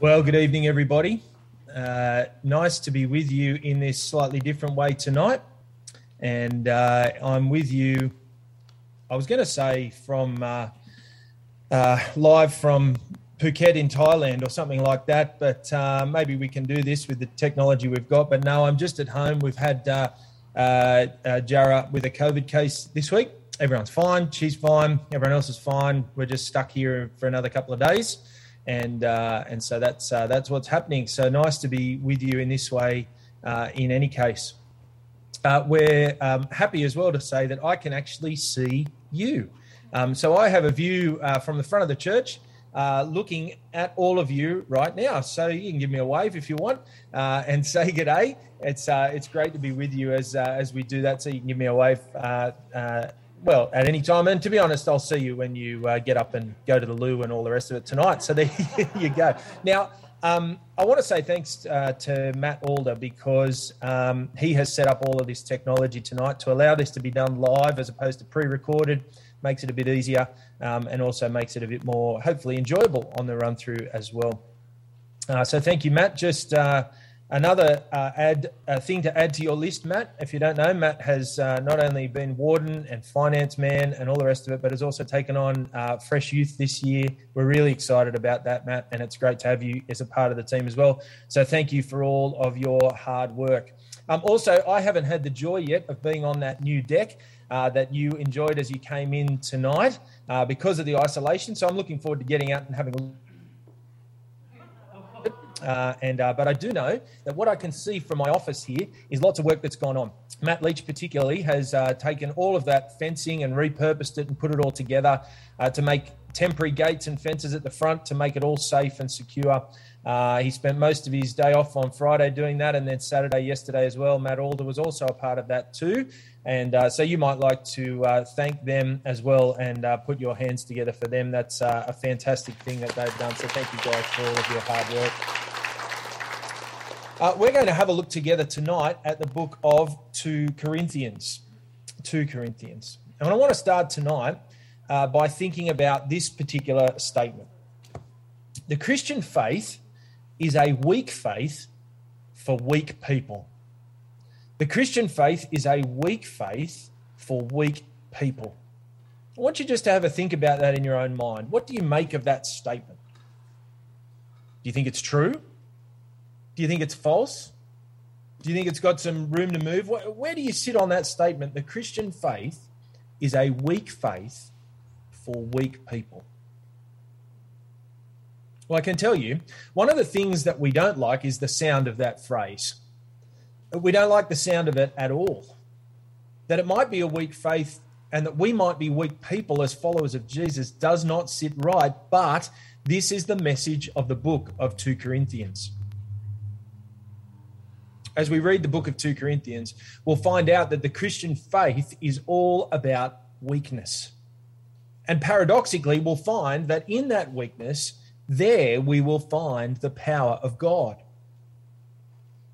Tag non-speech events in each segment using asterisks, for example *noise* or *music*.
Well, good evening, everybody. Uh, nice to be with you in this slightly different way tonight. And uh, I'm with you, I was going to say from uh, uh, live from Phuket in Thailand or something like that, but uh, maybe we can do this with the technology we've got. But no, I'm just at home. We've had uh, Jara with a COVID case this week. Everyone's fine. She's fine. Everyone else is fine. We're just stuck here for another couple of days and uh, and so that's uh, that's what's happening. So nice to be with you in this way. Uh, in any case, uh, we're um, happy as well to say that I can actually see you. Um, so I have a view uh, from the front of the church. Uh, looking at all of you right now, so you can give me a wave if you want, and *laughs* say good day. It's it's great to be with you as as we do that. So you can give me a wave well, at any time. And to be honest, I'll see you when you uh, get up and go to the loo and all the rest of it tonight. So there *laughs* you go. Now, um, I want to say thanks uh, to Matt Alder because um, he has set up all of this technology tonight to allow this to be done live as opposed to pre recorded. Makes it a bit easier um, and also makes it a bit more, hopefully, enjoyable on the run through as well. Uh, so thank you, Matt. Just uh, Another uh, add uh, thing to add to your list, Matt. If you don't know, Matt has uh, not only been warden and finance man and all the rest of it, but has also taken on uh, Fresh Youth this year. We're really excited about that, Matt, and it's great to have you as a part of the team as well. So thank you for all of your hard work. Um, also, I haven't had the joy yet of being on that new deck. Uh, that you enjoyed as you came in tonight uh, because of the isolation. So I'm looking forward to getting out and having a uh, and uh, but I do know that what I can see from my office here is lots of work that's gone on. Matt Leach, particularly, has uh, taken all of that fencing and repurposed it and put it all together uh, to make temporary gates and fences at the front to make it all safe and secure. Uh, he spent most of his day off on Friday doing that, and then Saturday, yesterday as well. Matt Alder was also a part of that too. And uh, so you might like to thank them as well and put your hands together for them. That's a fantastic thing that they've done. So thank you guys for all of your hard work. Uh, we're going to have a look together tonight at the book of 2 Corinthians. 2 Corinthians. And I want to start tonight uh, by thinking about this particular statement. The Christian faith is a weak faith for weak people. The Christian faith is a weak faith for weak people. I want you just to have a think about that in your own mind. What do you make of that statement? Do you think it's true? Do you think it's false? Do you think it's got some room to move? Where do you sit on that statement? The Christian faith is a weak faith for weak people. Well, I can tell you, one of the things that we don't like is the sound of that phrase. We don't like the sound of it at all. That it might be a weak faith and that we might be weak people as followers of Jesus does not sit right, but this is the message of the book of 2 Corinthians as we read the book of 2 Corinthians, we'll find out that the Christian faith is all about weakness. And paradoxically, we'll find that in that weakness, there we will find the power of God.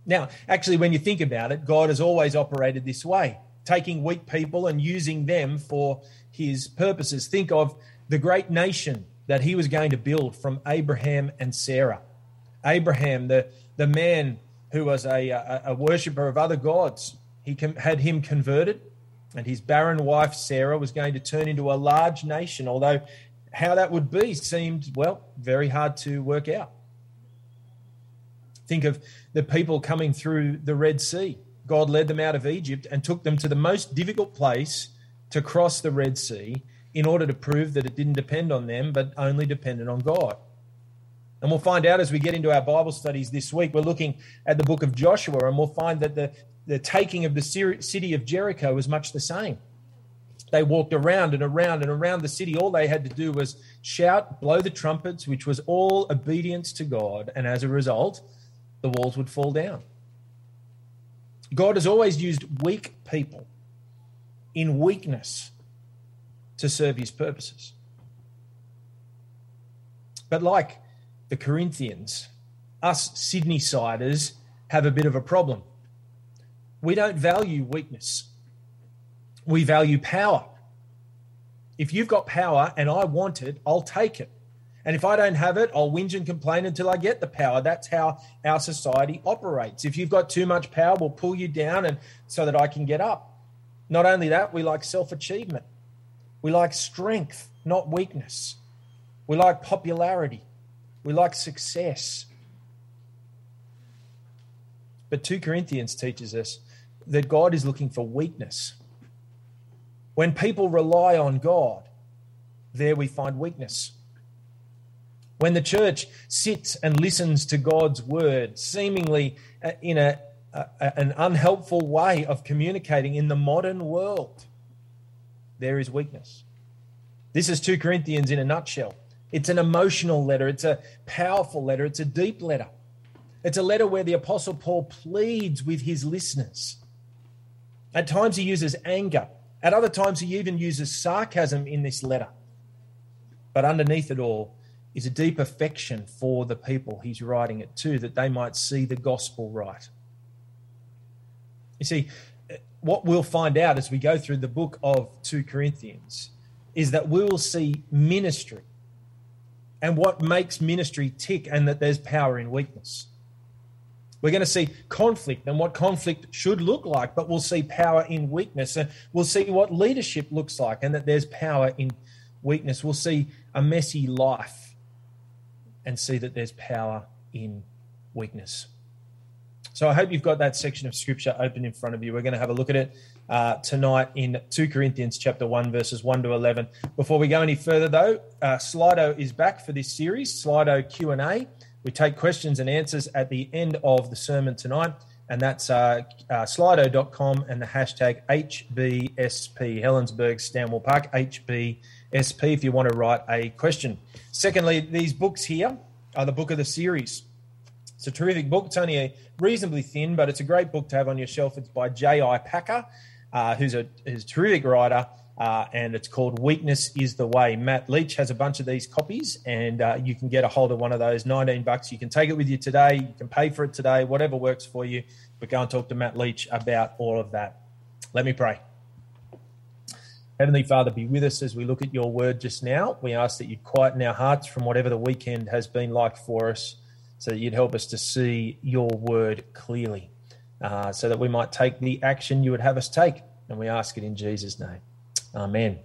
Now, actually, when you think about it, God has always operated this way, taking weak people and using them for his purposes. Think of the great nation that he was going to build from Abraham and Sarah. Abraham, the, the man who was a, a, a worshiper of other gods. He had him converted, and his barren wife Sarah was going to turn into a large nation, although how that would be seemed, well, very hard to work out. Think of the people coming through the Red Sea. God led them out of Egypt and took them to the most difficult place to cross the Red Sea in order to prove that it didn't depend on them, but only depended on God. And we'll find out as we get into our Bible studies this week. We're looking at the book of Joshua, and we'll find that the, the taking of the city of Jericho was much the same. They walked around and around and around the city. All they had to do was shout, blow the trumpets, which was all obedience to God. And as a result, the walls would fall down. God has always used weak people in weakness to serve his purposes. But like the Corinthians, us Sydney siders have a bit of a problem. We don't value weakness, we value power. If you've got power and I want it, I'll take it. And if I don't have it, I'll whinge and complain until I get the power. That's how our society operates. If you've got too much power, we'll pull you down and so that I can get up. Not only that, we like self-achievement. We like strength, not weakness. We like popularity. We like success. But 2 Corinthians teaches us that God is looking for weakness. When people rely on God, there we find weakness. When the church sits and listens to God's word, seemingly uh, in a, a, an unhelpful way of communicating in the modern world, there is weakness. This is 2 Corinthians in a nutshell. It's an emotional letter, it's a powerful letter, it's a deep letter. It's a letter where the Apostle Paul pleads with his listeners. At times he uses anger, at other times he even uses sarcasm in this letter. But underneath it all is a deep affection for the people he's writing it to, that they might see the gospel right. You see, what we'll find out as we go through the book of 2 Corinthians is that we will see ministry and what makes ministry tick, and that there's power in weakness. We're going to see conflict and what conflict should look like, but we'll see power in weakness. And we'll see what leadership looks like and that there's power in weakness. We'll see a messy life and see that there's power in weakness. So I hope you've got that section of scripture open in front of you. We're going to have a look at it uh, tonight in 2 Corinthians chapter 1, verses 1 to 11. Before we go any further, though, uh, Slido is back for this series, Slido Q&A. We take questions and answers at the end of the sermon tonight, and that's uh, uh, slido.com and the hashtag HBSP, Helensburgh Stanwell Park, HBSP, if you want to write a question. Secondly, these books here are the book of the series. It's a terrific book. It's only reasonably thin, but it's a great book to have on your shelf. It's by J.I. Packer, uh, who's, a, who's a terrific writer uh, and it's called Weakness is the Way. Matt Leach has a bunch of these copies, and uh, you can get a hold of one of those. 19 bucks. You can take it with you today. You can pay for it today, whatever works for you. But go and talk to Matt Leach about all of that. Let me pray. Heavenly Father, be with us as we look at your word just now. We ask that you'd quieten our hearts from whatever the weekend has been like for us, so that you'd help us to see your word clearly, uh, so that we might take the action you would have us take. And we ask it in Jesus' name. Amen.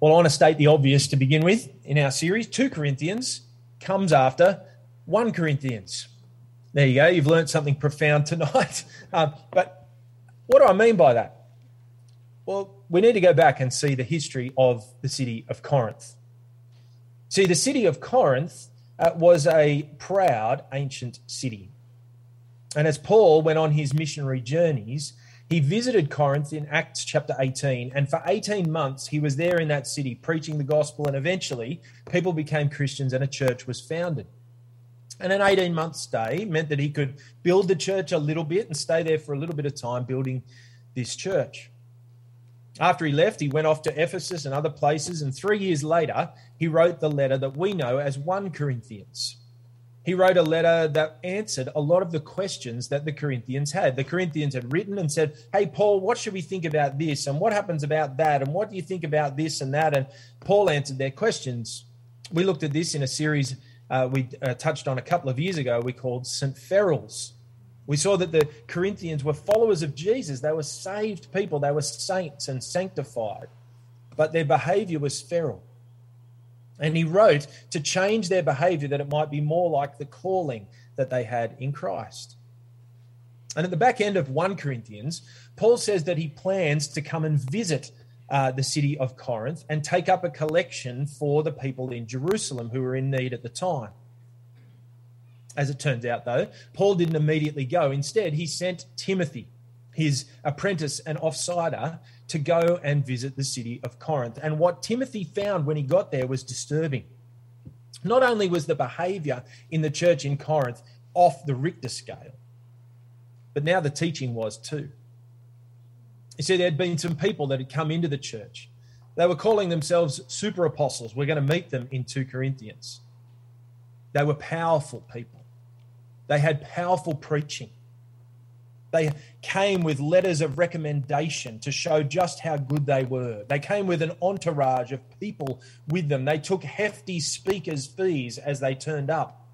Well, I want to state the obvious to begin with in our series. 2 Corinthians comes after 1 Corinthians. There you go. You've learned something profound tonight. *laughs* Um, but what do I mean by that? Well, we need to go back and see the history of the city of Corinth. See, the city of Corinth uh, was a proud ancient city. And as Paul went on his missionary journeys, he visited Corinth in Acts chapter 18, and for 18 months he was there in that city preaching the gospel, and eventually people became Christians and a church was founded. And an 18 month stay meant that he could build the church a little bit and stay there for a little bit of time building this church. After he left, he went off to Ephesus and other places, and three years later, he wrote the letter that we know as 1 Corinthians he wrote a letter that answered a lot of the questions that the Corinthians had. The Corinthians had written and said, Hey, Paul, what should we think about this? And what happens about that? And what do you think about this and that? And Paul answered their questions. We looked at this in a series uh, we uh, touched on a couple of years ago, we called St. Ferals. We saw that the Corinthians were followers of Jesus. They were saved people, they were saints and sanctified, but their behavior was feral. And he wrote to change their behavior that it might be more like the calling that they had in Christ. And at the back end of 1 Corinthians, Paul says that he plans to come and visit uh, the city of Corinth and take up a collection for the people in Jerusalem who were in need at the time. As it turns out, though, Paul didn't immediately go. Instead, he sent Timothy, his apprentice and offsider, to go and visit the city of Corinth. And what Timothy found when he got there was disturbing. Not only was the behavior in the church in Corinth off the Richter scale, but now the teaching was too. You see, there had been some people that had come into the church. They were calling themselves super apostles. We're going to meet them in 2 Corinthians. They were powerful people, they had powerful preaching. They came with letters of recommendation to show just how good they were. They came with an entourage of people with them. They took hefty speakers' fees as they turned up.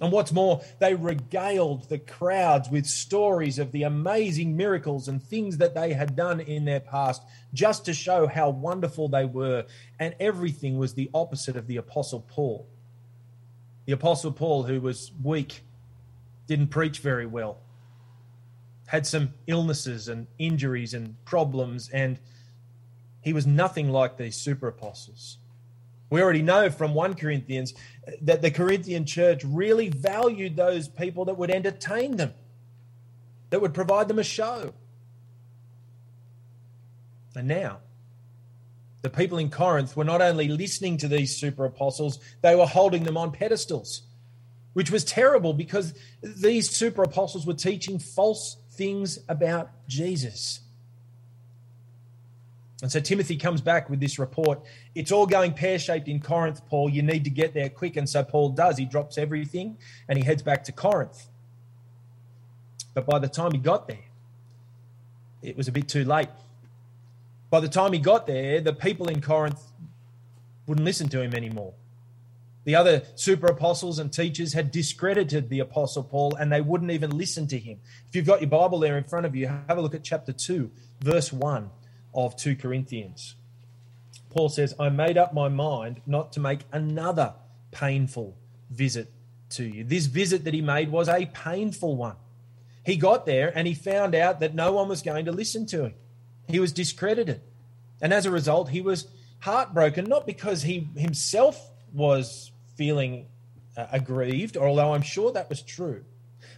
And what's more, they regaled the crowds with stories of the amazing miracles and things that they had done in their past just to show how wonderful they were. And everything was the opposite of the Apostle Paul. The Apostle Paul, who was weak, didn't preach very well, had some illnesses and injuries and problems, and he was nothing like these super apostles. We already know from 1 Corinthians that the Corinthian church really valued those people that would entertain them, that would provide them a show. And now, the people in Corinth were not only listening to these super apostles, they were holding them on pedestals, which was terrible because these super apostles were teaching false things about Jesus. And so Timothy comes back with this report. It's all going pear shaped in Corinth, Paul. You need to get there quick. And so Paul does. He drops everything and he heads back to Corinth. But by the time he got there, it was a bit too late. By the time he got there, the people in Corinth wouldn't listen to him anymore. The other super apostles and teachers had discredited the apostle Paul and they wouldn't even listen to him. If you've got your Bible there in front of you, have a look at chapter 2, verse 1 of 2 Corinthians. Paul says, I made up my mind not to make another painful visit to you. This visit that he made was a painful one. He got there and he found out that no one was going to listen to him. He was discredited. And as a result, he was heartbroken, not because he himself was feeling uh, aggrieved, although I'm sure that was true,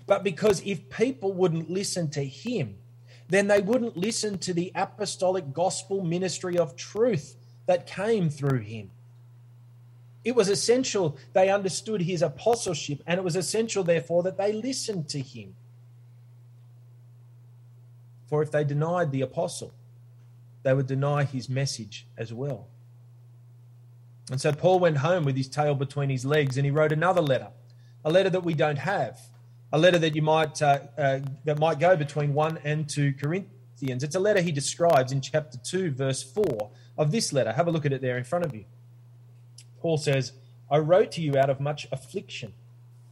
but because if people wouldn't listen to him, then they wouldn't listen to the apostolic gospel ministry of truth that came through him. It was essential they understood his apostleship, and it was essential, therefore, that they listened to him. For if they denied the apostle, they would deny his message as well. And so Paul went home with his tail between his legs and he wrote another letter, a letter that we don't have a letter that you might uh, uh, that might go between one and two Corinthians. It's a letter he describes in chapter two, verse four of this letter. Have a look at it there in front of you. Paul says, "I wrote to you out of much affliction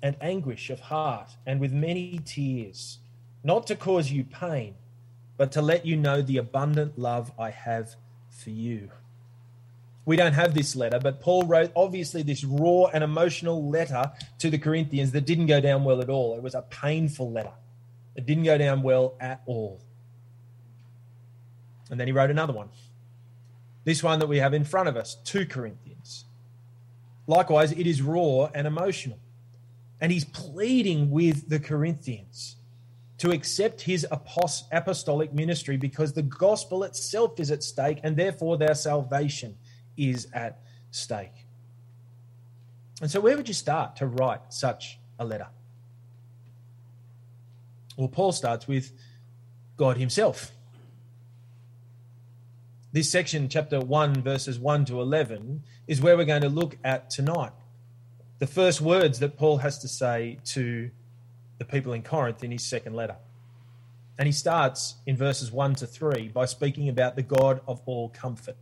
and anguish of heart, and with many tears, not to cause you pain, but to let you know the abundant love I have for you." We don't have this letter, but Paul wrote obviously this raw and emotional letter to the Corinthians that didn't go down well at all. It was a painful letter. It didn't go down well at all. And then he wrote another one. This one that we have in front of us, 2 Corinthians. Likewise, it is raw and emotional. And he's pleading with the Corinthians to accept his apostolic ministry because the gospel itself is at stake and therefore their salvation is at stake. And so, where would you start to write such a letter? Well, Paul starts with God Himself. This section, chapter 1, verses 1 to 11, is where we're going to look at tonight. The first words that Paul has to say to the people in Corinth in his second letter. And he starts in verses 1 to 3 by speaking about the God of all comfort.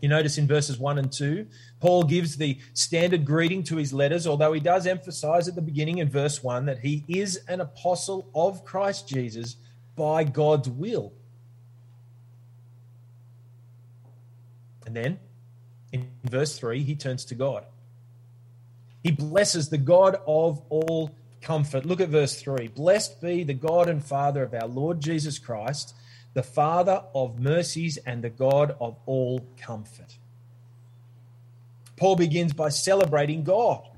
You notice in verses 1 and 2, Paul gives the standard greeting to his letters, although he does emphasize at the beginning in verse 1 that he is an apostle of Christ Jesus by God's will. And then in verse 3, he turns to God. He blesses the God of all comfort. Look at verse 3 Blessed be the God and Father of our Lord Jesus Christ the Father of mercies and the God of all comfort. Paul begins by celebrating God.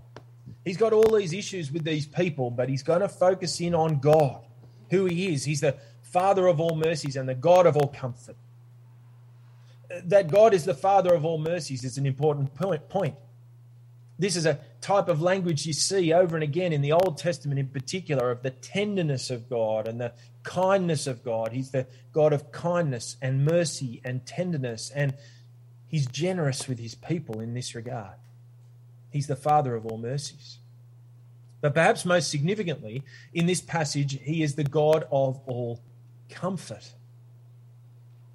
He's got all these issues with these people, but he's going to focus in on God, who he is. He's the Father of all mercies and the God of all comfort. That God is the Father of all mercies is an important point. This is a type of language you see over and again in the Old Testament, in particular, of the tenderness of God and the kindness of God. He's the God of kindness and mercy and tenderness, and He's generous with His people in this regard. He's the Father of all mercies. But perhaps most significantly, in this passage, he is the God of all comfort.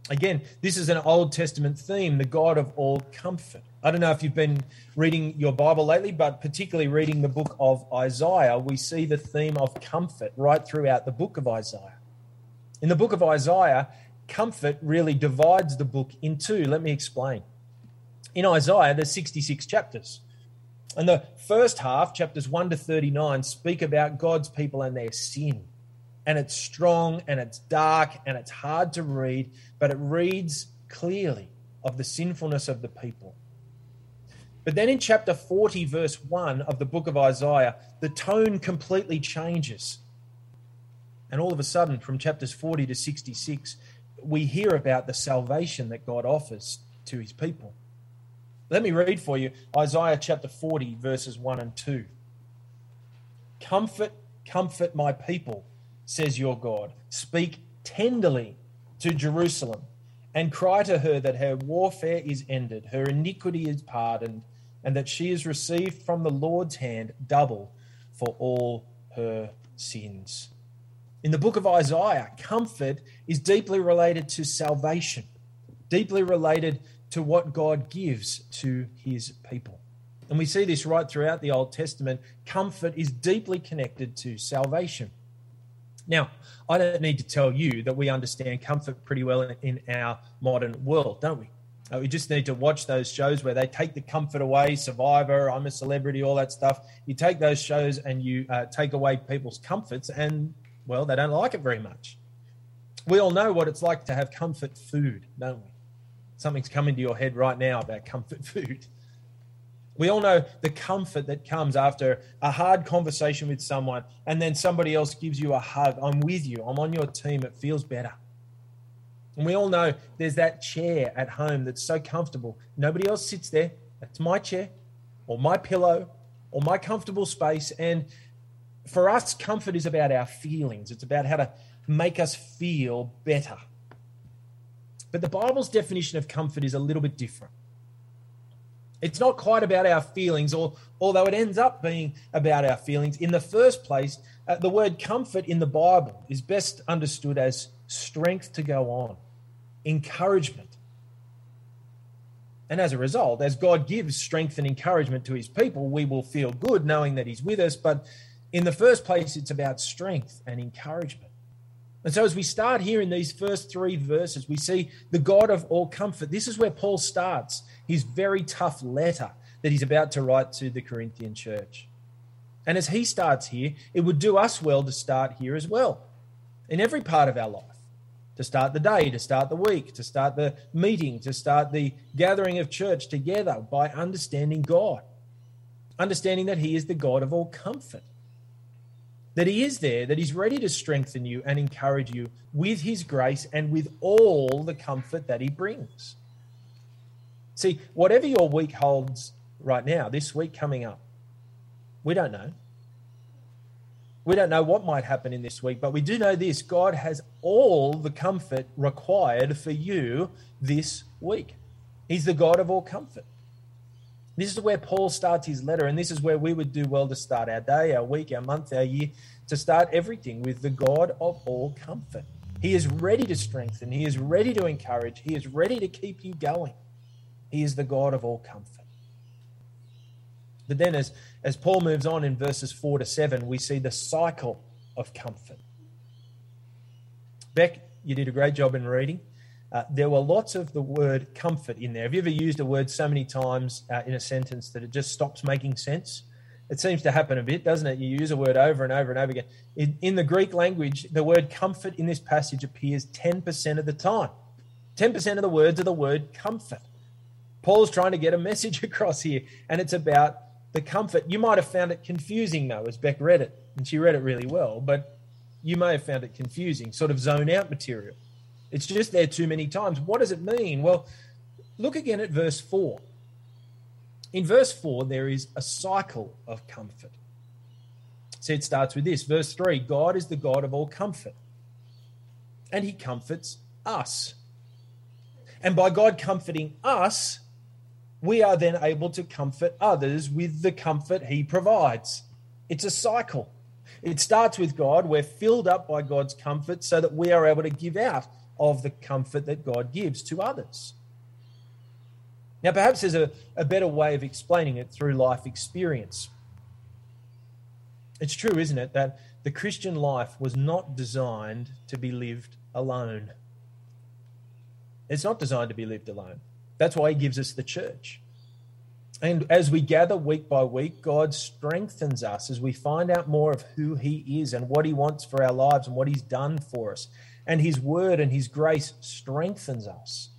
Again, this is an Old Testament theme, the God of all comfort. I don't know if you've been reading your Bible lately, but particularly reading the book of Isaiah, we see the theme of comfort right throughout the book of Isaiah. In the book of Isaiah, comfort really divides the book in two. Let me explain. In Isaiah, there's 66 chapters. And the first half, chapters 1 to 39, speak about God's people and their sin. And it's strong and it's dark and it's hard to read, but it reads clearly of the sinfulness of the people. But then in chapter 40, verse 1 of the book of Isaiah, the tone completely changes. And all of a sudden, from chapters 40 to 66, we hear about the salvation that God offers to his people. Let me read for you Isaiah chapter 40, verses 1 and 2. Comfort, comfort my people, says your God. Speak tenderly to Jerusalem and cry to her that her warfare is ended, her iniquity is pardoned, and that she has received from the Lord's hand double for all her sins. In the book of Isaiah, comfort is deeply related to salvation, deeply related to what God gives to his people. And we see this right throughout the Old Testament. Comfort is deeply connected to salvation. Now, I don't need to tell you that we understand comfort pretty well in, our modern world, don't we? Uh, we just need to watch those shows where they take the comfort away Survivor, I'm a celebrity, all that stuff. You take those shows and you uh, take away people's comforts, and, well, they don't like it very much. We all know what it's like to have comfort food, don't we? something's coming to your head right now about comfort *laughs* food. We all know the comfort that comes after a hard conversation with someone and then somebody else gives you a hug. I'm with you. I'm on your team. It feels better. And we all know there's that chair at home that's so comfortable. Nobody else sits there. That's my chair or my pillow or my comfortable space. And for us, comfort is about our feelings, it's about how to make us feel better. But the Bible's definition of comfort is a little bit different. It's not quite about our feelings, or although it ends up being about our feelings. In the first place, uh, the word comfort in the Bible is best understood as strength to go on, encouragement. And as a result, as God gives strength and encouragement to his people, we will feel good knowing that he's with us. But in the first place, it's about strength and encouragement. And so, as we start here in these first three verses, we see the God of all comfort. This is where Paul starts his very tough letter that he's about to write to the Corinthian church. And as he starts here, it would do us well to start here as well, in every part of our life. To start the day, to start the week, to start the meeting, to start the gathering of church together by understanding God, understanding that He is the God of all comfort that He is there, that He's ready to strengthen you and encourage you with His grace and with all the comfort that He brings. See, whatever your week holds right now, this week coming up, we don't know. We don't know what might happen in this week, but we do know this God has all the comfort required for you this week. He's the God of all comfort. This is where Paul starts his letter, and this is where we would do well to start our day, our week, our month, our year, to start everything with the God of all comfort. He is ready to strengthen, He is ready to encourage, He is ready to keep you going. He is the God of all comfort. But then, as, as Paul moves on in verses 4 to 7, we see the cycle of comfort. Beck, you did a great job in reading. Uh, there were lots of the word comfort in there. Have you ever used a word so many times uh, in a sentence that it just stops making sense? It seems to happen a bit, doesn't it? You use a word over and over and over again. In, in the Greek language, the word comfort in this passage appears 10% of the time. 10% of the words are the word comfort. Paul's trying to get a message *laughs* across here, and it's about the comfort. You might have found it confusing, though, as Beck read it, and she read it really well, but you may have found it confusing, sort of zone out material. It's just there too many times. What does it mean? Well, look again at verse 4. In verse 4, there is a cycle of comfort. See, it starts with this. Verse 3 God is the God of all comfort, and he comforts us. And by God comforting us, we are then able to comfort others with the comfort he provides. It's a cycle. It starts with God. We're filled up by God's comfort so that we are able to give out of the comfort that God gives to others. Now, perhaps there's a, a better way of explaining it through life experience. It's true, isn't it, that the Christian life was not designed to be lived alone. It's not designed to be lived alone. That's why he gives us the church. And as we gather week by week, God strengthens us as we find out more of who He is and what He wants for our lives and what He's done for us. And His word and His grace strengthens us.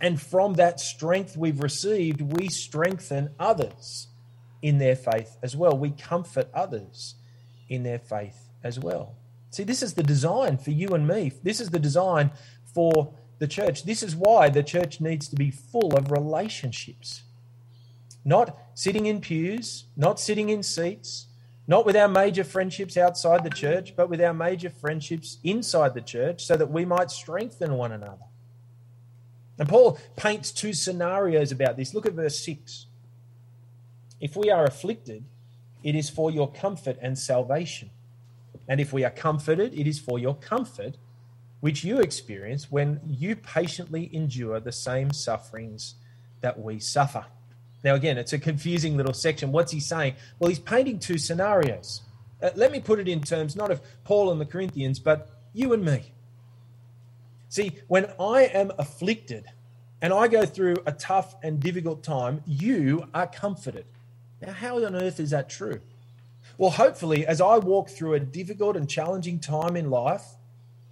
And from that strength we've received, we strengthen others in their faith as well. We comfort others in their faith as well. See, this is the design for you and me. This is the design for the church. This is why the church needs to be full of relationships. Not sitting in pews, not sitting in seats, not with our major friendships outside the church, but with our major friendships inside the church so that we might strengthen one another. And Paul paints two scenarios about this. Look at verse 6. If we are afflicted, it is for your comfort and salvation. And if we are comforted, it is for your comfort, which you experience when you patiently endure the same sufferings that we suffer. Now, again, it's a confusing little section. What's he saying? Well, he's painting two scenarios. Uh, let me put it in terms not of Paul and the Corinthians, but you and me. See, when I am afflicted and I go through a tough and difficult time, you are comforted. Now, how on earth is that true? Well, hopefully, as I walk through a difficult and challenging time in life,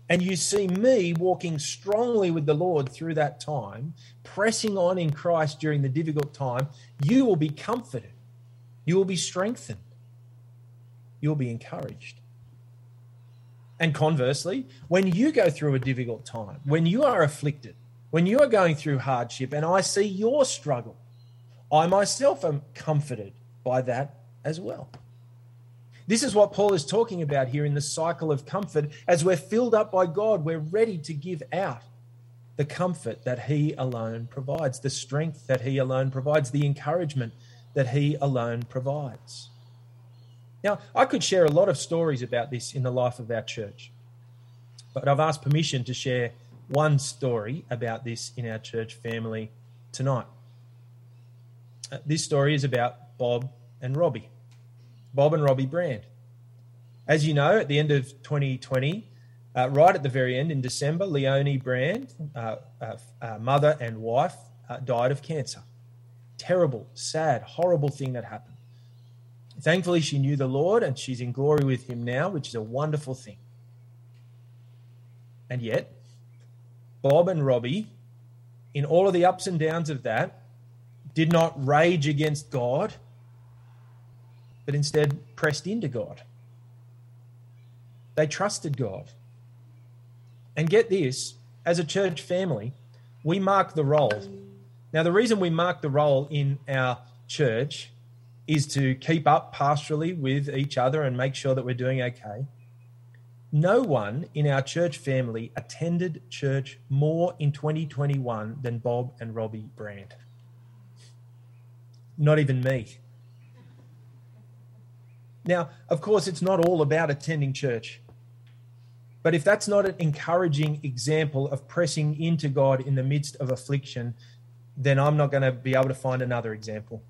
and you see me walking strongly with the Lord through that time, pressing on in Christ during the difficult time, you will be comforted. You will be strengthened. You'll be encouraged. And conversely, when you go through a difficult time, when you are afflicted, when you are going through hardship, and I see your struggle, I myself am comforted by that as well. This is what Paul is talking about here in the cycle of comfort. As we're filled up by God, we're ready to give out the comfort that He alone provides, the strength that He alone provides, the encouragement that He alone provides. Now, I could share a lot of stories about this in the life of our church, but I've asked permission to share one story about this in our church family tonight. Uh, this story is about Bob and Robbie, Bob and Robbie Brand. As you know, at the end of 2020, uh, right at the very end in December, Leonie Brand, uh, uh, uh mother and wife, uh, died of cancer. Terrible, sad, horrible thing that happened. Thankfully, she knew the Lord and she's in glory with him now, which is a wonderful thing. And yet, Bob and Robbie, in all of the ups and downs of that, did not rage against God, but instead pressed into God. They trusted God. And get this as a church family, we mark the roll. Now, the reason we mark the roll in our church is to keep up pastorally with each other and make sure that we're doing okay. No one in our church family attended church more in 2021 than Bob and Robbie Brand. Not even me. Now, of course, it's not all about attending church. But if that's not an encouraging example of pressing into God in the midst of affliction, then I'm not going to be able to find another example.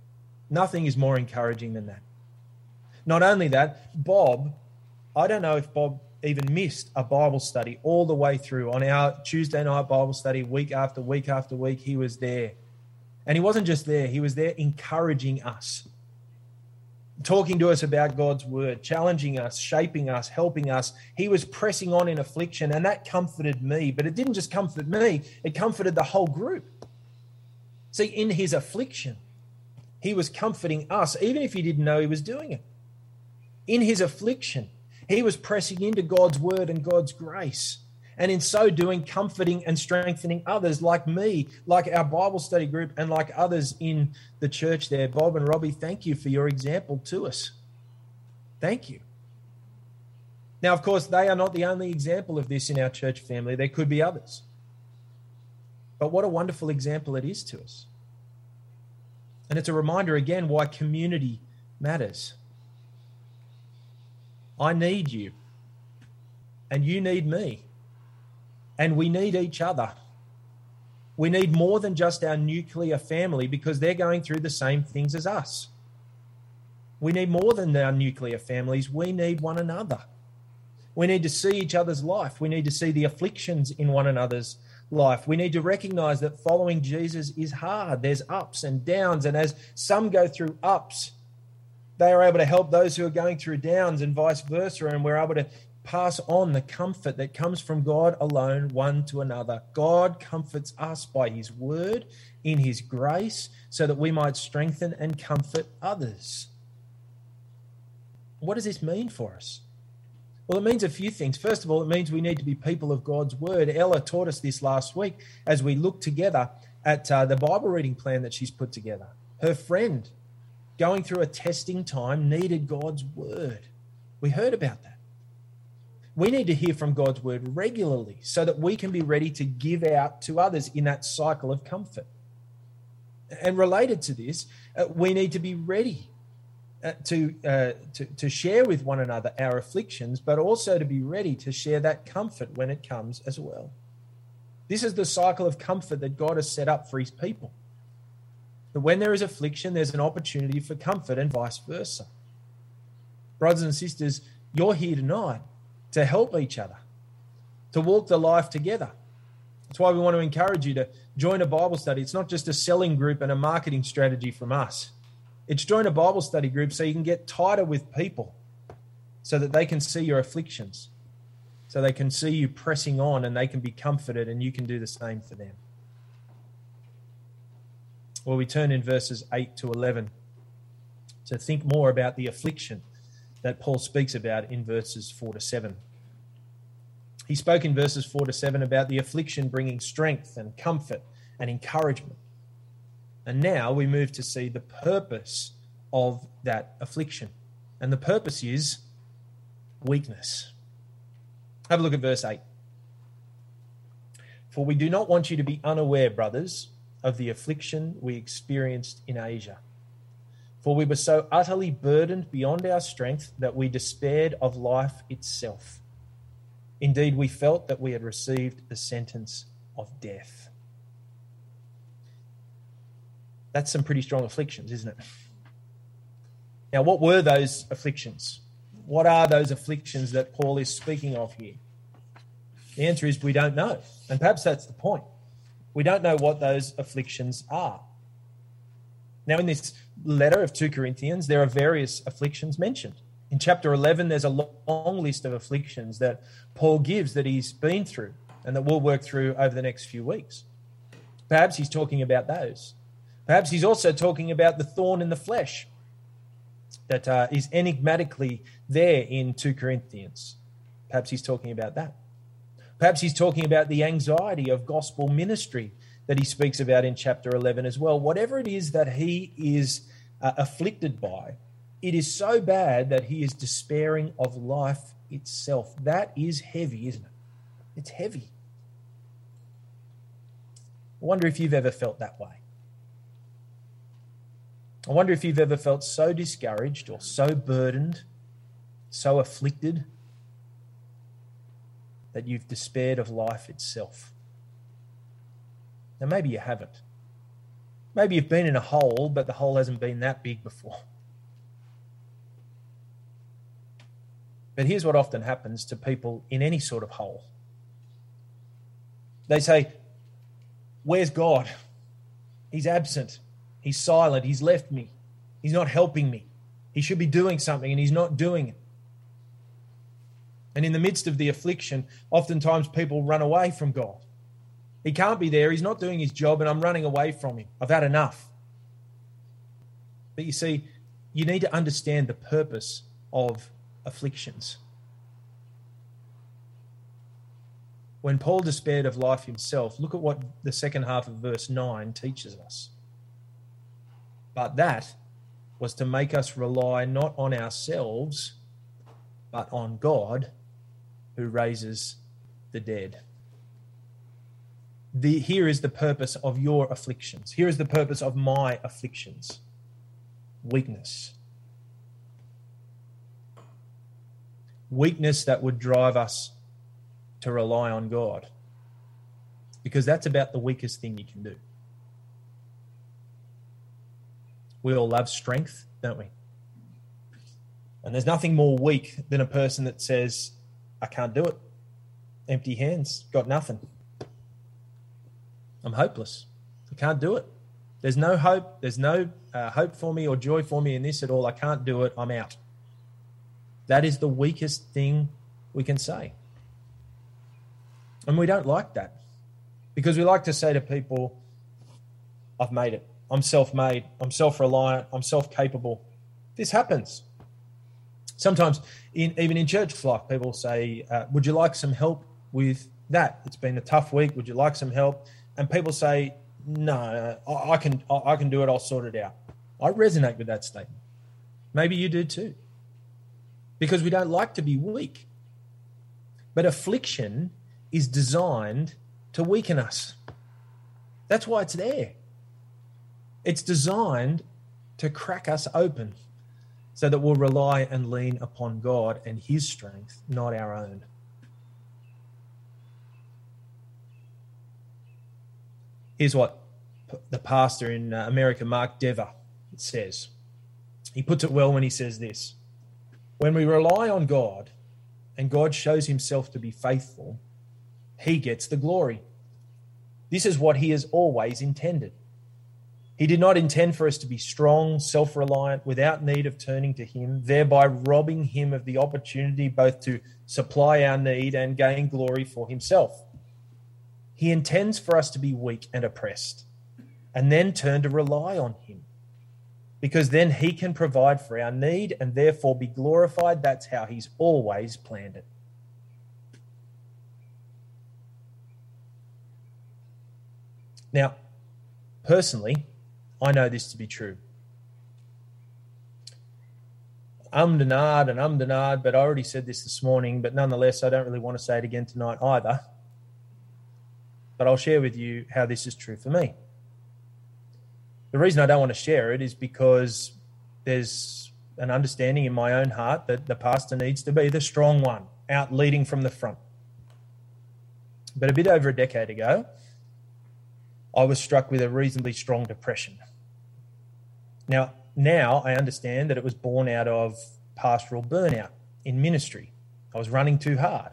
Nothing is more encouraging than that. Not only that, Bob, I don't know if Bob even missed a Bible study all the way through. On our Tuesday night Bible study, week after week after week, he was there. And he wasn't just there, he was there encouraging us, talking to us about God's word, challenging us, shaping us, helping us. He was pressing on in affliction, and that comforted me. But it didn't just comfort me, it comforted the whole group. See, in his affliction, he was comforting us, even if he didn't know he was doing it. In his affliction, he was pressing into God's word and God's grace. And in so doing, comforting and strengthening others like me, like our Bible study group, and like others in the church there. Bob and Robbie, thank you for your example to us. Thank you. Now, of course, they are not the only example of this in our church family. There could be others. But what a wonderful example it is to us. And it's a reminder again why community matters. I need you. And you need me. And we need each other. We need more than just our nuclear family because they're going through the same things as us. We need more than our nuclear families. We need one another. We need to see each other's life. We need to see the afflictions in one another's life. We need to recognize that following Jesus is hard. There's ups and downs. And as some go through ups, they are able to help those who are going through downs and vice versa. And we're able to pass on the comfort that comes from God alone, one to another. God comforts us by his word, in his grace, so that we might strengthen and comfort others. What does this mean for us? Well, it means a few things. First of all, it means we need to be people of God's word. Ella taught us this last week as we looked together at uh, the Bible reading plan that she's put together. Her friend, going through a testing time, needed God's word. We heard about that. We need to hear from God's word regularly so that we can be ready to give out to others in that cycle of comfort. And related to this, uh, we need to be ready uh, to, uh, to, to share with one another our afflictions, but also to be ready to share that comfort when it comes as well. This is the cycle of comfort that God has set up for his people. That when there is affliction, there's an opportunity for comfort and vice versa. Brothers and sisters, you're here tonight to help each other, to walk the life together. That's why we want to encourage you to join a Bible study. It's not just a selling group and a marketing strategy from us. It's join a Bible study group so you can get tighter with people so that they can see your afflictions, so they can see you pressing on and they can be comforted and you can do the same for them. Well, we turn in verses 8 to 11 to think more about the affliction that Paul speaks about in verses 4 to 7. He spoke in verses 4 to 7 about the affliction bringing strength and comfort and encouragement. And now we move to see the purpose of that affliction. And the purpose is weakness. Have a look at verse 8. For we do not want you to be unaware, brothers, of the affliction we experienced in Asia. For we were so utterly burdened beyond our strength that we despaired of life itself. Indeed, we felt that we had received the sentence of death. That's some pretty strong afflictions, isn't it? Now, what were those afflictions? What are those afflictions that Paul is speaking of here? The answer is we don't know. And perhaps that's the point. We don't know what those afflictions are. Now, in this letter of 2 Corinthians, there are various afflictions mentioned. In chapter 11, there's a long list of afflictions that Paul gives that he's been through and that we'll work through over the next few weeks. Perhaps he's talking about those. Perhaps he's also talking about the thorn in the flesh that uh, is enigmatically there in 2 Corinthians. Perhaps he's talking about that. Perhaps he's talking about the anxiety of gospel ministry that he speaks about in chapter 11 as well. Whatever it is that he is uh, afflicted by, it is so bad that he is despairing of life itself. That is heavy, isn't it? It's heavy. I wonder if you've ever felt that way. I wonder if you've ever felt so discouraged or so burdened, so afflicted, that you've despaired of life itself. Now, maybe you haven't. Maybe you've been in a hole, but the hole hasn't been that big before. But here's what often happens to people in any sort of hole they say, Where's God? He's absent. He's silent. He's left me. He's not helping me. He should be doing something and he's not doing it. And in the midst of the affliction, oftentimes people run away from God. He can't be there. He's not doing his job and I'm running away from him. I've had enough. But you see, you need to understand the purpose of afflictions. When Paul despaired of life himself, look at what the second half of verse 9 teaches us. But that was to make us rely not on ourselves, but on God who raises the dead. The, here is the purpose of your afflictions. Here is the purpose of my afflictions weakness. weakness that would drive us to rely on God. Because that's about the weakest thing you can do. We all love strength, don't we? And there's nothing more weak than a person that says, I can't do it. Empty hands, got nothing. I'm hopeless. I can't do it. There's no hope. There's no uh, hope for me or joy for me in this at all. I can't do it. I'm out. That is the weakest thing we can say. And we don't like that because we like to say to people, I've made it. I'm self made. I'm self reliant. I'm self capable. This happens. Sometimes, in, even in church life, people say, uh, Would you like some help with that? It's been a tough week. Would you like some help? And people say, No, I, I can, I can do it. I'll sort it out. I resonate with that statement. Maybe you do too because we don't like to be weak. But affliction is designed to weaken us. That's why it's there. It's designed to crack us open so that we'll rely and lean upon God and His strength, not our own. Here's what the pastor in uh, America, Mark Dever, says. He puts it well when he says this when we rely on God and God shows himself to be faithful, he gets the glory. This is what he has always intended. He did not intend for us to be strong, self reliant, without need of turning to him, thereby robbing him of the opportunity both to supply our need and gain glory for himself. He intends for us to be weak and oppressed, and then turn to rely on him because then he can provide for our need and therefore be glorified. That's how he's always planned it. Now, personally, I know this to be true. Um denard and um denard, but I already said this this morning, but nonetheless, I don't really want to say it again tonight either. But I'll share with you how this is true for me the reason I don't want to share it is because there's an understanding in my own heart that the pastor needs to be the strong one out leading from the front. But a bit over a decade ago, I was struck with a reasonably strong depression. Now, now I understand that it was born out of pastoral burnout in ministry. I was running too hard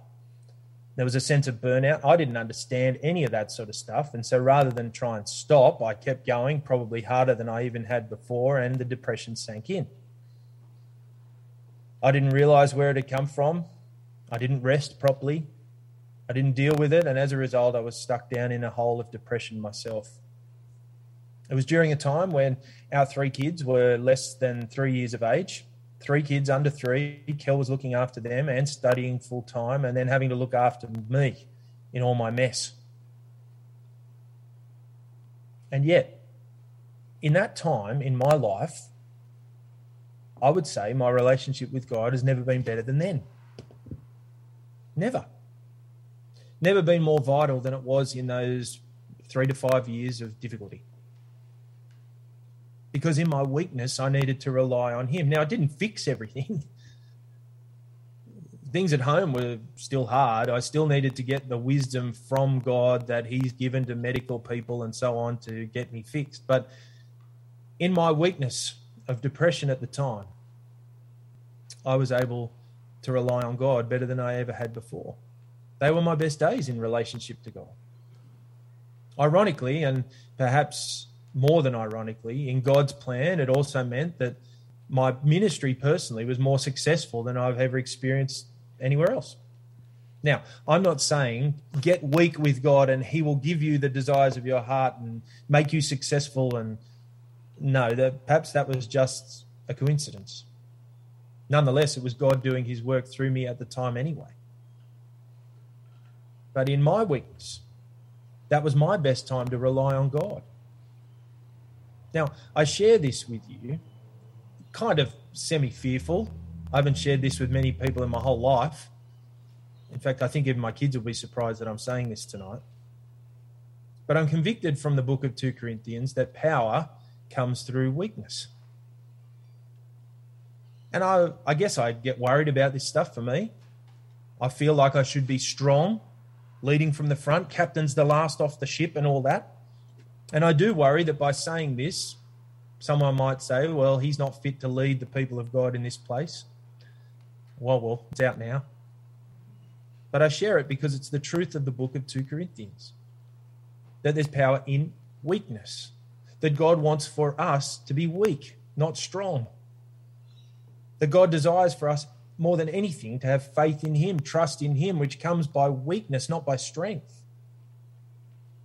there was a sense of burnout. I didn't understand any of that sort of stuff. And so rather than try and stop, I kept going, probably harder than I even had before, and the depression sank in. I didn't realize where it had come from. I didn't rest properly. I didn't deal with it. And as a result, I was stuck down in a hole of depression myself. It was during a time when our three kids were less than three years of age three kids under three. Kel was looking after them and studying full time, and then having to look after me in all my mess. And yet, in that time in my life, I would say my relationship with God has never been better than then. Never. Never been more vital than it was in those three to five years of difficulty because in my weakness, I needed to rely on Him. Now, I didn't fix everything. *laughs* Things at home were still hard. I still needed to get the wisdom from God that He's given to medical people and so on to get me fixed. But in my weakness of depression at the time, I was able to rely on God better than I ever had before. They were my best days in relationship to God. Ironically, and perhaps more than ironically, in God's plan, it also meant that my ministry personally was more successful than I've ever experienced anywhere else. Now, I'm not saying get weak with God and He will give you the desires of your heart and make you successful. And no, that perhaps that was just a coincidence. Nonetheless, it was God doing His work through me at the time anyway. But in my weakness, that was my best time to rely on God. Now, I share this with you, kind of semi fearful. I haven't shared this with many people in my whole life. In fact, I think even my kids will be surprised that I'm saying this tonight. But I'm convicted from the book of 2 Corinthians that power comes through weakness. And I, I guess I get worried about this stuff for me. I feel like I should be strong, leading from the front, captain's the last off the ship, and all that. And I do worry that by saying this, someone might say, well, he's not fit to lead the people of God in this place. Well, well, it's out now. But I share it because it's the truth of the book of 2 Corinthians that there's power in weakness, that God wants for us to be weak, not strong. That God desires for us more than anything to have faith in Him, trust in Him, which comes by weakness, not by strength.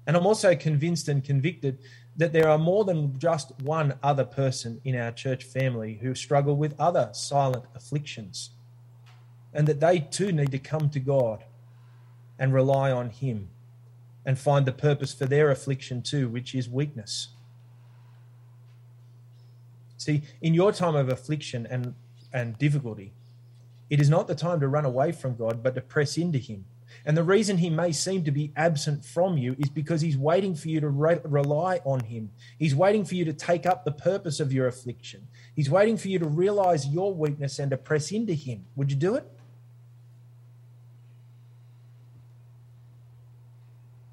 And I'm also convinced and convicted that there are more than just one other person in our church family who struggle with other silent afflictions, and that they too need to come to God and rely on Him and find the purpose for their affliction too, which is weakness. See, in your time of affliction and, and difficulty, it is not the time to run away from God, but to press into Him. And the reason He may seem to be absent from you is because He's waiting for you to re- rely on Him. He's waiting for you to take up the purpose of your affliction. He's waiting for you to realize your weakness and to press into Him. Would you do it?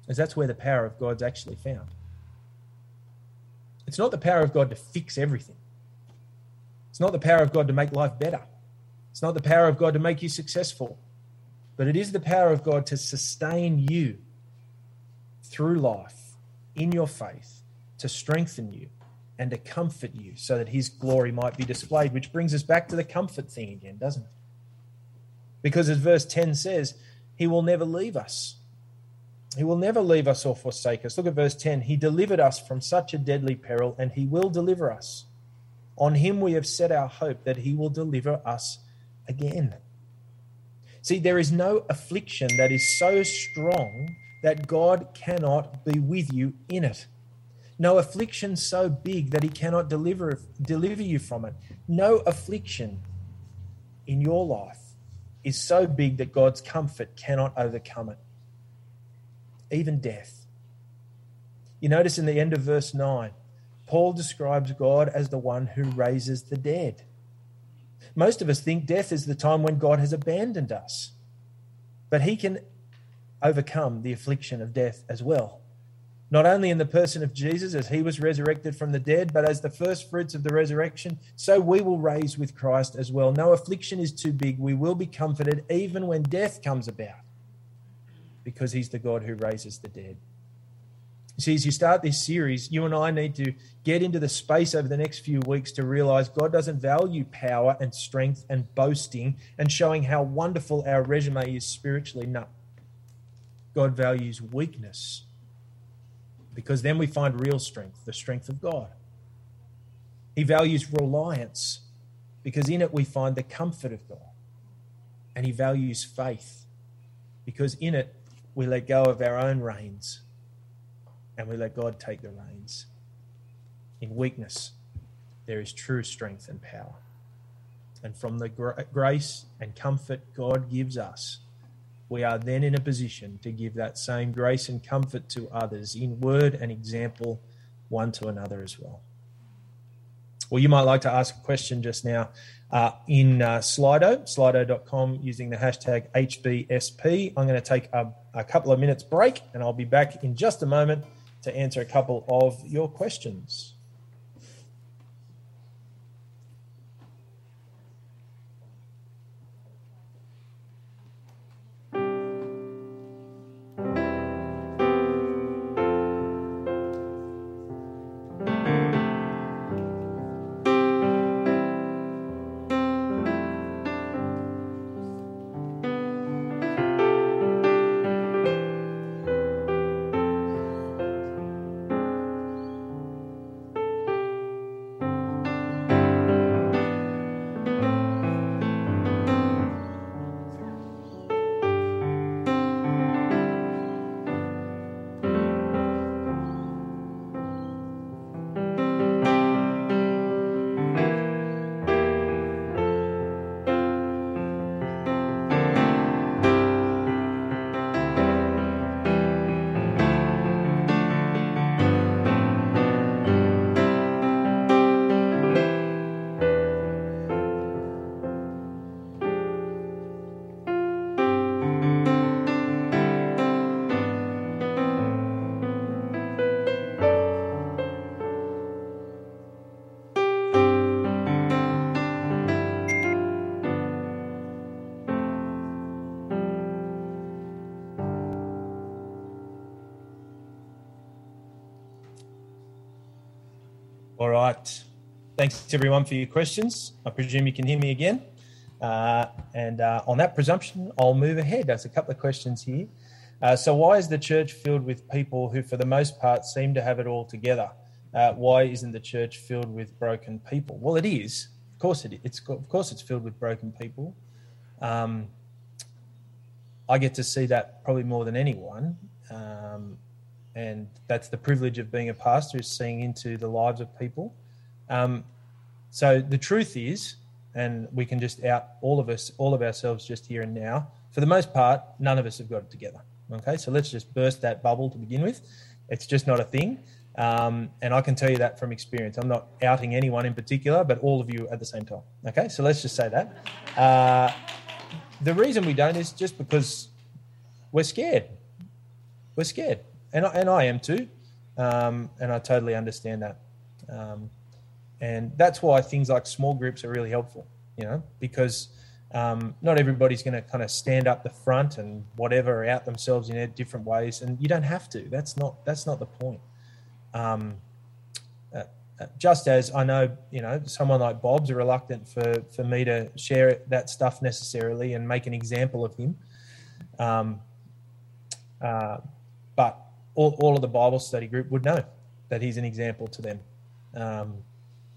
As that's where the power of God's actually found. It's not the power of God to fix everything. It's not the power of God to make life better. It's not the power of God to make you successful, but it is the power of God to sustain you through life in your faith, to strengthen you and to comfort you so that his glory might be displayed, which brings us back to the comfort thing again, doesn't it? Because as verse 10 says, he will never leave us. He will never leave us or forsake us. Look at verse 10. He delivered us from such a deadly peril, and he will deliver us. On him we have set our hope that he will deliver us again. See, there is no affliction that is so strong that God cannot be with you in it. No affliction so big that he cannot deliver, deliver you from it. No affliction in your life is so big that God's comfort cannot overcome it. Even death. You notice in the end of verse 9, Paul describes God as the one who raises the dead. Most of us think death is the time when God has abandoned us. But he can overcome the affliction of death as well. Not only in the person of Jesus as he was resurrected from the dead, but as the first fruits of the resurrection, so we will raise with Christ as well. No affliction is too big. We will be comforted even when death comes about, because he's the God who raises the dead. See, as you start this series, you and I need to get into the space over the next few weeks to realize God doesn't value power and strength and boasting and showing how wonderful our resume is spiritually. No. God values weakness because then we find real strength, the strength of God. He values reliance because in it we find the comfort of God. And he values faith because in it we let go of our own reins and we let God take the reins. In weakness, there is true strength and power. And from the grace and comfort God gives us, we are then in a position to give that same grace and comfort to others in word and example, one to another as well. Well, you might like to ask a question just now uh, in uh, Slido, slido.com, using the hashtag HBSP. I'm going to take a, a couple of minutes break and I'll be back in just a moment to answer a couple of your questions. Thanks everyone for your questions. I presume you can hear me again. Uh, and uh, on that presumption, I'll move ahead. There's a couple of questions here. Uh, so, why is the church filled with people who, for the most part, seem to have it all together? Uh, why isn't the church filled with broken people? Well, it is. Of course, it, it's of course it's filled with broken people. Um, I get to see that probably more than anyone, um, and that's the privilege of being a pastor is seeing into the lives of people. Um, so the truth is, and we can just out all of us, all of ourselves, just here and now. For the most part, none of us have got it together. Okay, so let's just burst that bubble to begin with. It's just not a thing. Um, and I can tell you that from experience. I'm not outing anyone in particular, but all of you at the same time. Okay, so let's just say that. Uh, the reason we don't is just because we're scared. We're scared, and I, and I am too, um, and I totally understand that. Um, and that's why things like small groups are really helpful. You know, because um, not everybody's going to kind of stand up the front and whatever out themselves in their different ways, and you don't have to. That's not that's not the point. Um, uh, uh, just as I know, you know, someone like Bob's reluctant for for me to share that stuff necessarily and make an example of him. Um, uh, but all, all of the Bible study group would know that he's an example to them. Um,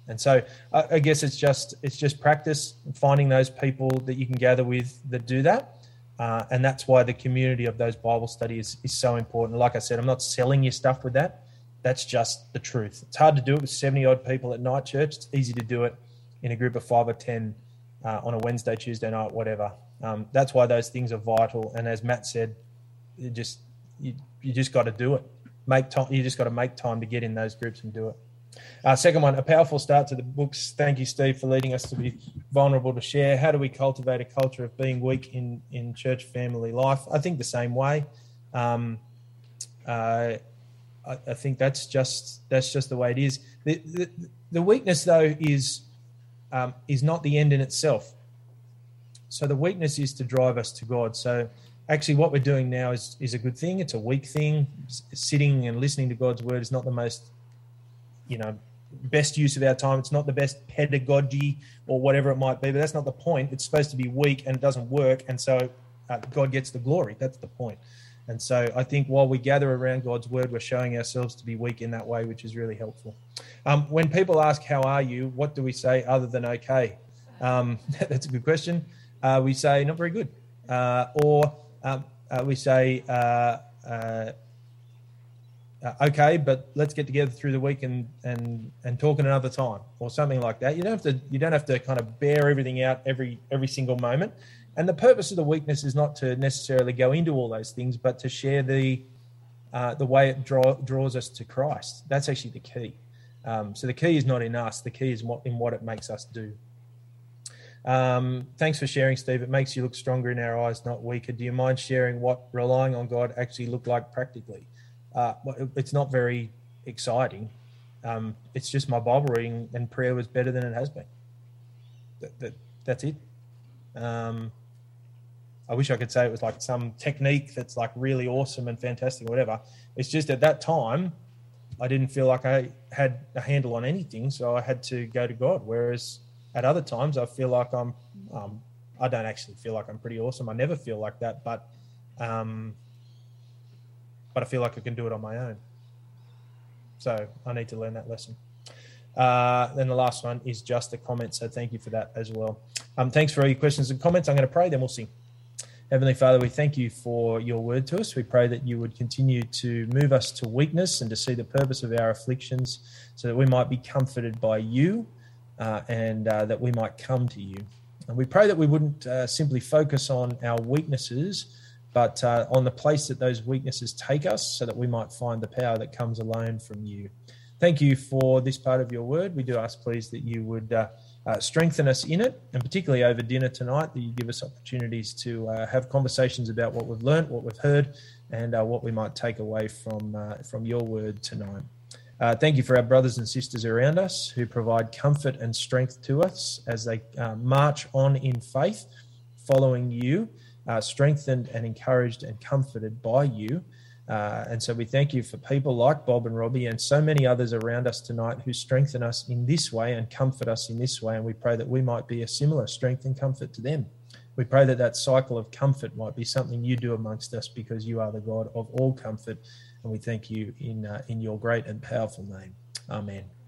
and so I, guess it's just it's just practice finding those people that you can gather with that do that. Uh, and that's why the community of those Bible studies is, is so important. Like I said, I'm not selling you stuff with that. That's just the truth. It's hard to do it with 70 odd people at night church. It's easy to do it in a group of five or 10 uh, on a Wednesday, Tuesday night, whatever. Um, that's why those things are vital. And as Matt said, you just you, you just got to do it. Make time. You just got to make time to get in those groups and do it. Uh, second one, a powerful start to the books. Thank you, Steve, for leading us to be vulnerable to share. How do we cultivate a culture of being weak in, in church family life? I think the same way. Um, uh, I, I, think that's just that's just the way it is. The, the, the weakness, though, is um, is not the end in itself. So the weakness is to drive us to God. So actually, what we're doing now is is a good thing. It's a weak thing. Sitting and listening to God's word is not the most you know best use of our time. It's not the best pedagogy or whatever it might be, but that's not the point. It's supposed to be weak and it doesn't work, and so uh, God gets the glory. That's the point. And so I think while we gather around God's word, we're showing ourselves to be weak in that way, which is really helpful. Um, when people ask, How are you? what do we say other than okay? Um, *laughs* that's a good question. Uh, we say, Not very good. Uh, or um, uh, we say, uh, okay, but let's get together through the week and and and talk at another time or something like that. You don't have to you don't have to kind of bear everything out every every single moment. And the purpose of the weakness is not to necessarily go into all those things, but to share the uh, the way it draw, draws us to Christ. That's actually the key. Um, so the key is not in us. The key is what, in what it makes us do. Um, thanks for sharing, Steve. It makes you look stronger in our eyes, not weaker. Do you mind sharing what relying on God actually looked like practically? Uh, it's not very exciting. Um, it's just my Bible reading and prayer was better than it has been. That, that that's it. Um, I wish I could say it was like some technique that's like really awesome and fantastic, or whatever. It's just at that time, I didn't feel like I had a handle on anything, so I had to go to God. Whereas at other times, I feel like I'm, um, I don't actually feel like I'm pretty awesome. I never feel like that, but um, but I feel like I can do it on my own. So I need to learn that lesson. Uh, then the last one is just a comment. So thank you for that as well. Um, thanks for all your questions and comments. I'm going to pray, then we'll sing. Heavenly Father, we thank you for your word to us. We pray that you would continue to move us to weakness and to see the purpose of our afflictions so that we might be comforted by you uh, and uh, that we might come to you. And we pray that we wouldn't uh, simply focus on our weaknesses, but uh, on the place that those weaknesses take us so that we might find the power that comes alone from you. Thank you for this part of your word. We do ask, please, that you would uh, uh, strengthen us in it, and particularly over dinner tonight, that you give us opportunities to uh, have conversations about what we've learned, what we've heard, and uh, what we might take away from, uh, from your word tonight. thank you for our brothers and sisters around us who provide comfort and strength to us as they march on in faith, following you uh, strengthened and encouraged and comforted by you. Uh, and so we thank you for people like Bob and Robbie and so many others around us tonight who strengthen us in this way and comfort us in this way. And we pray that we might be a similar strength and comfort to them. We pray that that cycle of comfort might be something you do amongst us because you are the God of all comfort. And we thank you in, uh, in your great and powerful name. Amen.